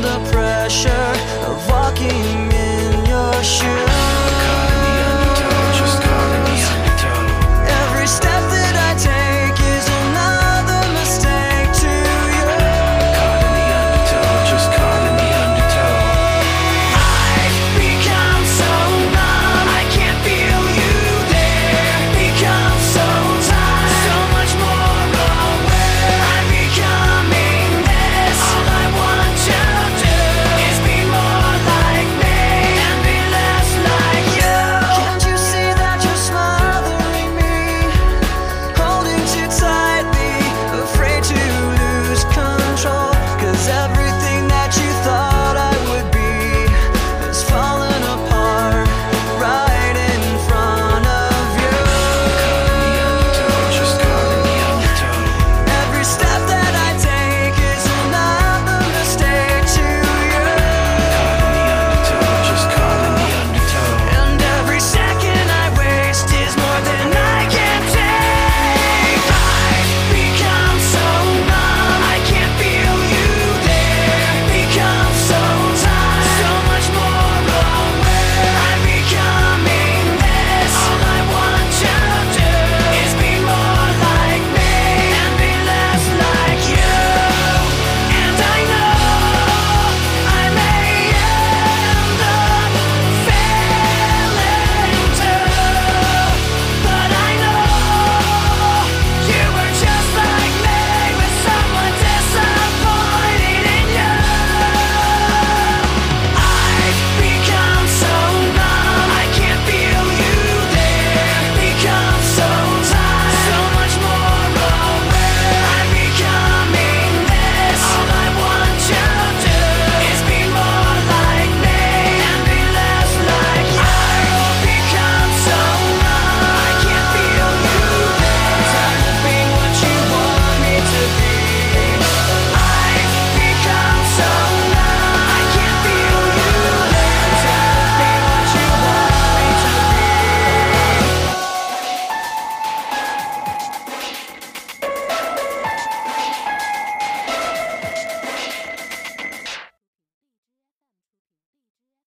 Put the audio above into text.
the pressure of walking in your shoes.